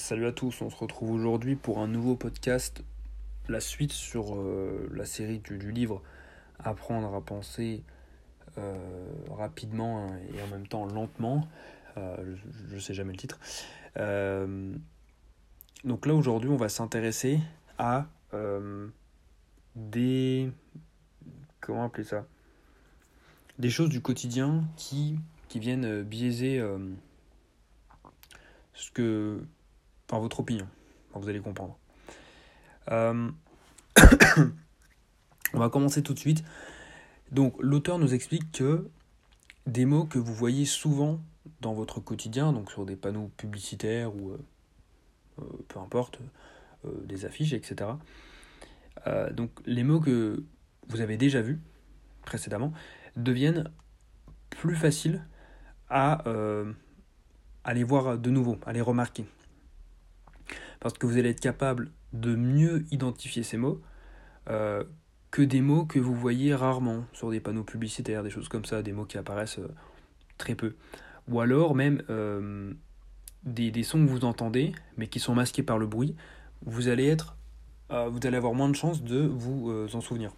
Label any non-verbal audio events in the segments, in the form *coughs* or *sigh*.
Salut à tous, on se retrouve aujourd'hui pour un nouveau podcast, la suite sur euh, la série du, livre Apprendre à penser euh, rapidement et en même temps lentement. Euh, je ne sais jamais le titre. Donc là aujourd'hui on va s'intéresser à des... Comment appeler ça? Des choses du quotidien qui viennent biaiser ce que par votre opinion. Vous allez comprendre. Euh... *coughs* On va commencer tout de suite. Donc l'auteur nous explique que des mots que vous voyez souvent dans votre quotidien, donc sur des panneaux publicitaires ou euh, euh, peu importe, des affiches, etc. donc les mots que vous avez déjà vus précédemment deviennent plus faciles à, à les voir de nouveau, à les remarquer parce que vous allez être capable de mieux identifier ces mots euh, que des mots que vous voyez rarement sur des panneaux publicitaires, des choses comme ça, des mots qui apparaissent euh, très peu. Ou alors même euh, des, des, sons que vous entendez, mais qui sont masqués par le bruit, vous allez être, vous allez avoir moins de chances de vous en souvenir.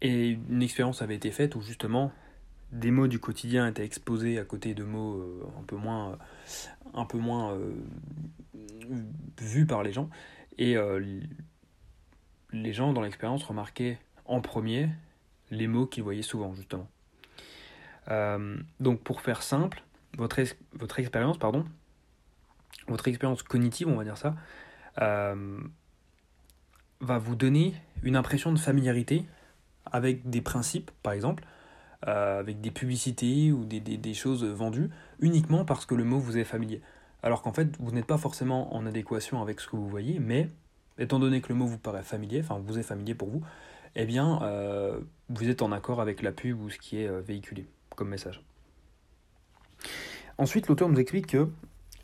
et une expérience avait été faite où justement des mots du quotidien étaient exposés à côté de mots euh, un peu moins, euh, un peu moins euh, vus par les gens. Et les gens dans l'expérience remarquaient en premier les mots qu'ils voyaient souvent, justement. Donc pour faire simple, votre, votre expérience, pardon, votre expérience cognitive, on va dire ça, va vous donner une impression de familiarité avec des principes, par exemple, euh, avec des publicités ou des, des, des, choses vendues uniquement parce que le mot vous est familier. Alors qu'en fait, vous n'êtes pas forcément en adéquation avec ce que vous voyez, mais étant donné que le mot vous paraît familier, enfin vous est familier pour vous, eh bien, euh, vous êtes en accord avec la pub ou ce qui est euh, véhiculé comme message. Ensuite, l'auteur nous explique que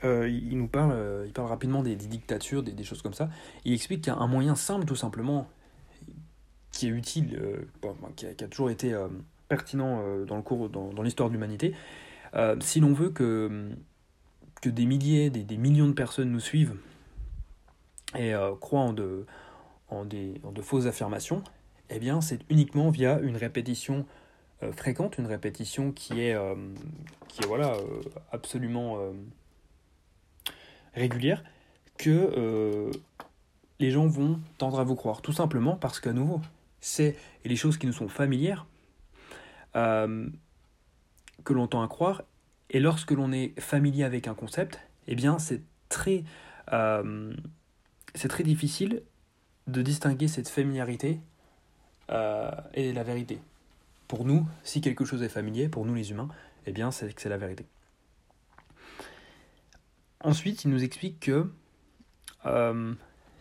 il nous parle, il parle rapidement des, dictatures, des, des, choses comme ça. Il explique qu'il y a un moyen simple, tout simplement, qui est utile, qui, a, toujours été pertinent euh, dans le cours, dans, dans l'histoire de l'humanité. Euh, si l'on veut que, que des milliers, des, des, millions de personnes nous suivent et euh, croient en de, en, des, en de fausses affirmations, eh bien c'est uniquement via une répétition fréquente, une répétition qui est, qui voilà, absolument régulière, que les gens vont tendre à vous croire. Tout simplement parce qu'à nouveau, c'est les choses qui nous sont familières euh, que l'on tend à croire. Et lorsque l'on est familier avec un concept, eh bien c'est très, euh, c'est très difficile de distinguer cette familiarité euh, et la vérité. Pour nous, si quelque chose est familier, pour nous les humains, eh bien c'est que c'est la vérité. Ensuite, il nous explique que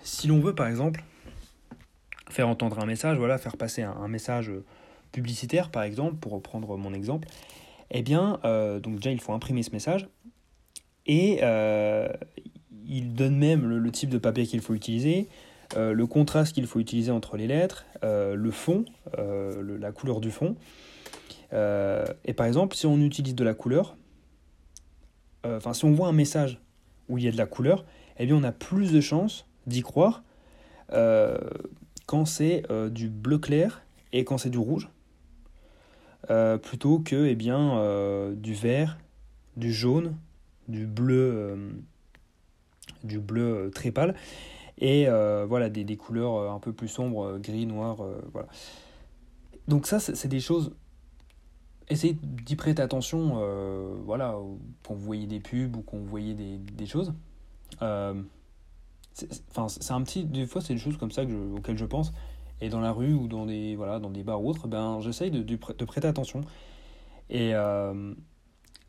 si l'on veut, par exemple, faire entendre un message, voilà, faire passer un message publicitaire, par exemple, pour reprendre mon exemple, eh bien, euh, donc déjà, il faut imprimer ce message et euh, il donne même le, type de papier qu'il faut utiliser, euh, le contraste qu'il faut utiliser entre les lettres, le fond, la couleur du fond. Et par exemple, si on utilise de la couleur, enfin, si on voit un message où il y a de la couleur, eh bien, on a plus de chances d'y croire quand c'est du bleu clair et quand c'est du rouge euh, plutôt que eh bien, euh, du vert, du jaune, du bleu, euh, du bleu très pâle, et voilà des, des, couleurs un peu plus sombres, gris, noir, voilà. Donc ça, c'est des choses. Essayez d'y prêter attention, voilà, quand vous voyez des pubs ou quand vous voyez des, des choses. C'est un petit. Des fois, c'est des choses comme ça auxquelles je pense et dans la rue ou dans des, voilà, dans des bars ou autres, ben, j'essaye de, de, prêter attention. Et, euh,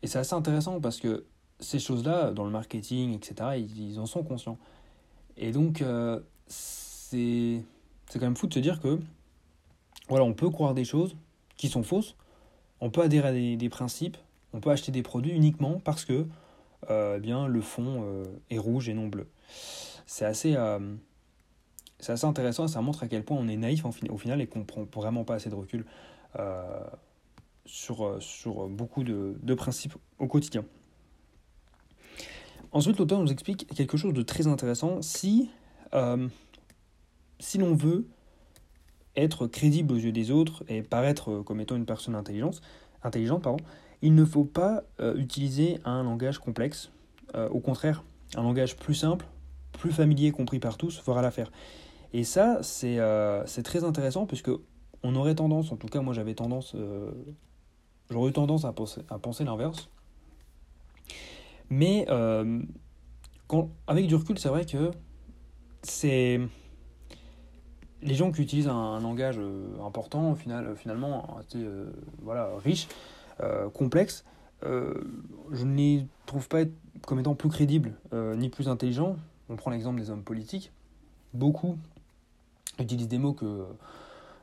et c'est assez intéressant parce que ces choses-là, dans le marketing, etc., ils, en sont conscients. Et donc, euh, c'est quand même fou de se dire que voilà, on peut croire des choses qui sont fausses, on peut adhérer à des, des principes, on peut acheter des produits uniquement parce que euh, eh bien, le fond euh, est rouge et non bleu. C'est assez c'est assez intéressant ça montre à quel point on est naïf au final et qu'on prend vraiment pas assez de recul euh, sur, sur beaucoup de, de, principes au quotidien. Ensuite, l'auteur nous explique quelque chose de très intéressant. Si, euh, si l'on veut être crédible aux yeux des autres et paraître comme étant une personne intelligente, intelligente pardon, il ne faut pas euh, utiliser un langage complexe. Euh, au contraire, un langage plus simple, plus familier, compris par tous, fera l'affaire. Et ça, c'est très intéressant puisque on aurait tendance, en tout cas moi j'avais tendance, j'aurais eu tendance à penser, l'inverse. Mais euh, avec du recul, c'est vrai que c'est les gens qui utilisent un, langage euh, important, finalement, euh, voilà, riche, complexe, je ne les trouve pas comme étant plus crédibles ni plus intelligents. On prend l'exemple des hommes politiques. Beaucoup utilisent des mots que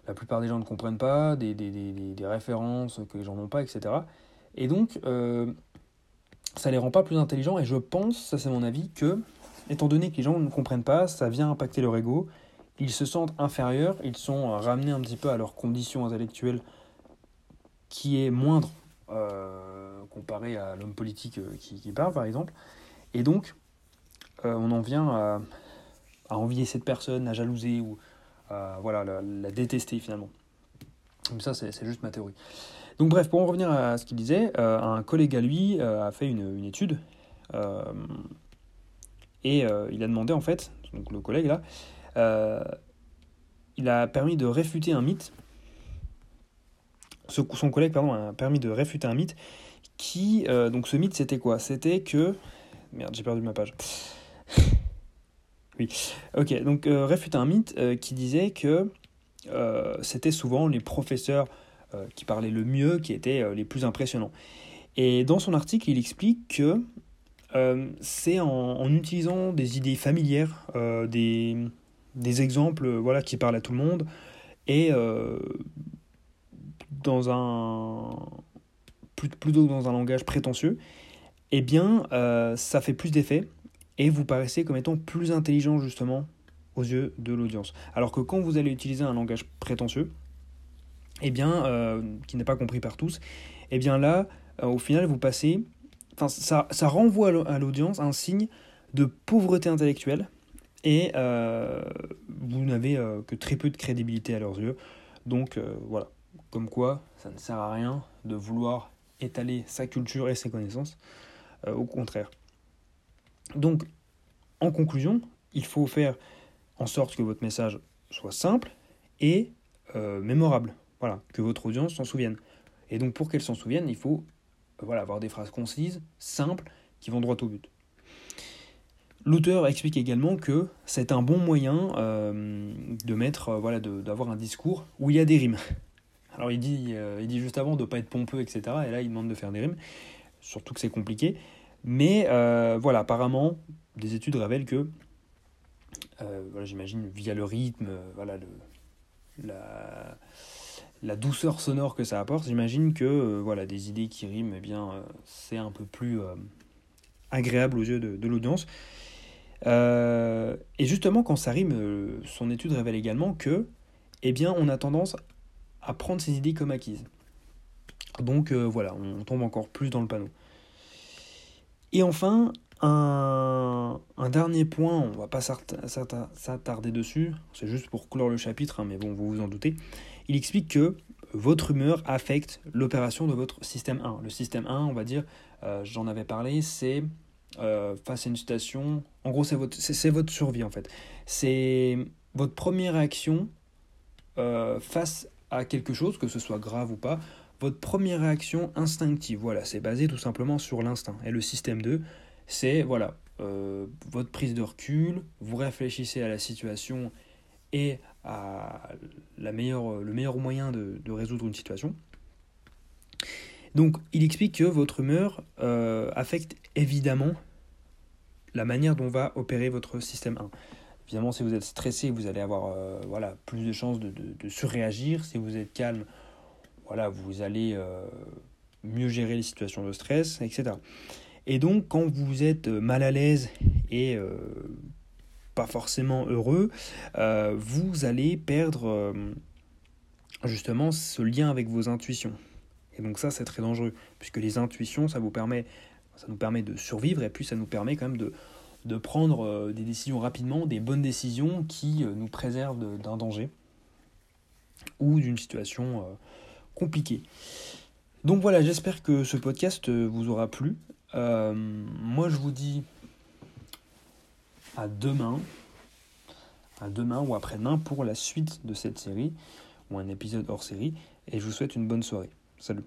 la plupart des gens ne comprennent pas, des, des, des, des références que les gens n'ont pas, etc. Et donc, ça les rend pas plus intelligents et je pense, ça c'est mon avis, que étant donné que les gens ne comprennent pas, ça vient impacter leur ego, ils se sentent inférieurs, ils sont ramenés un petit peu à leur condition intellectuelle qui est moindre euh, comparé à l'homme politique euh, qui, parle par exemple, et donc euh, on en vient à, envier cette personne, à jalouser ou à voilà, la, détester finalement. Donc ça c'est juste ma théorie. Donc bref, pour en revenir à ce qu'il disait, euh, un collègue à lui euh, a fait une, une étude euh, et il a demandé en fait, donc le collègue là, il a permis de réfuter un mythe. son collègue pardon, a permis de réfuter un mythe qui, donc ce mythe c'était quoi? C'était que, merde j'ai perdu ma page. Oui, ok, donc réfuter un mythe qui disait que c'était souvent les professeurs euh, qui parlaient le mieux, qui étaient euh, les plus impressionnants. Et dans son article, il explique que euh, c'est en, utilisant des idées familières, des, des, exemples voilà, qui parlent à tout le monde, et dans un plutôt que dans un langage prétentieux, eh bien, ça fait plus d'effet et vous paraissez comme étant plus intelligent justement aux yeux de l'audience. Alors que quand vous allez utiliser un langage prétentieux, eh bien, euh, qui n'est pas compris par tous, eh bien là, euh, au final, vous passez, ça, ça renvoie à l'audience un signe de pauvreté intellectuelle et euh, vous n'avez que très peu de crédibilité à leurs yeux. Donc voilà, comme quoi ça ne sert à rien de vouloir étaler sa culture et ses connaissances, au contraire. Donc, en conclusion, il faut faire en sorte que votre message soit simple et mémorable. Voilà, que votre audience s'en souvienne. Et donc pour qu'elle s'en souvienne, il faut euh, voilà, avoir des phrases concises, simples, qui vont droit au but. L'auteur explique également que c'est un bon moyen euh, de mettre, euh, voilà, d'avoir un discours où il y a des rimes. Alors il dit, il dit juste avant de ne pas être pompeux, etc. Et là il demande de faire des rimes, surtout que c'est compliqué. Mais voilà, apparemment, des études révèlent que, voilà, j'imagine, via le rythme, voilà, le, la, douceur sonore que ça apporte, j'imagine que euh, voilà, des idées qui riment, eh bien, euh, c'est un peu plus euh, agréable aux yeux de, l'audience. et justement, quand ça rime, son étude révèle également que, eh bien, on a tendance à prendre ces idées comme acquises. Donc voilà, on tombe encore plus dans le panneau. Et enfin, un, dernier point, on va pas s'attarder dessus, c'est juste pour clore le chapitre, hein, mais bon, vous vous en doutez il explique que votre humeur affecte l'opération de votre système 1. Le système 1, on va dire, euh, j'en avais parlé, c'est euh, face à une situation, en gros c'est votre, votre survie en fait. C'est votre première réaction euh, face à quelque chose, que ce soit grave ou pas, votre première réaction instinctive. Voilà, c'est basé tout simplement sur l'instinct. Et le système 2, c'est voilà, votre prise de recul, vous réfléchissez à la situation et à la meilleure, le meilleur moyen de, résoudre une situation. Donc il explique que votre humeur euh, affecte évidemment la manière dont va opérer votre système 1. Évidemment, si vous êtes stressé, vous allez avoir euh, voilà, plus de chances de, surréagir. Si vous êtes calme, voilà, vous allez euh, mieux gérer les situations de stress, etc. Et donc, quand vous êtes mal à l'aise et pas forcément heureux, euh, vous allez perdre euh, justement ce lien avec vos intuitions. Et donc ça, c'est très dangereux, puisque les intuitions, ça vous permet nous permet de survivre et puis ça nous permet quand même de, prendre euh, des décisions rapidement, des bonnes décisions qui euh, nous préservent d'un danger ou d'une situation euh, compliquée. Donc voilà, j'espère que ce podcast vous aura plu. moi je vous dis à demain, à demain ou après-demain pour la suite de cette série, ou un épisode hors série, et je vous souhaite une bonne soirée. Salut